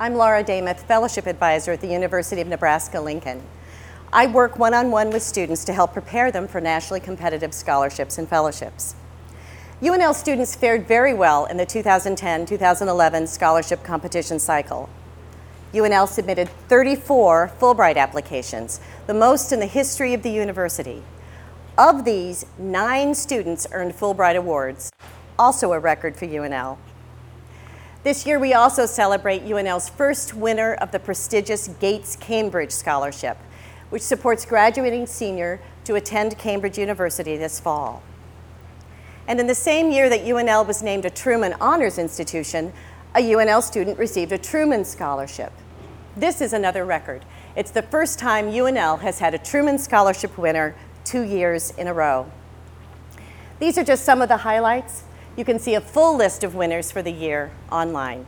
I'm Laura Damuth, Fellowship Advisor at the University of Nebraska-Lincoln. I work one-on-one with students to help prepare them for nationally competitive scholarships and fellowships. UNL students fared very well in the 2010-2011 scholarship competition cycle. UNL submitted 34 Fulbright applications, the most in the history of the university. Of these, nine students earned Fulbright Awards, also a record for UNL. This year, we also celebrate UNL's first winner of the prestigious Gates Cambridge Scholarship, which supports graduating senior to attend Cambridge University this fall. And in the same year that UNL was named a Truman Honors Institution, a UNL student received a Truman Scholarship. This is another record. It's the first time UNL has had a Truman Scholarship winner two years in a row. These are just some of the highlights. You can see a full list of winners for the year online.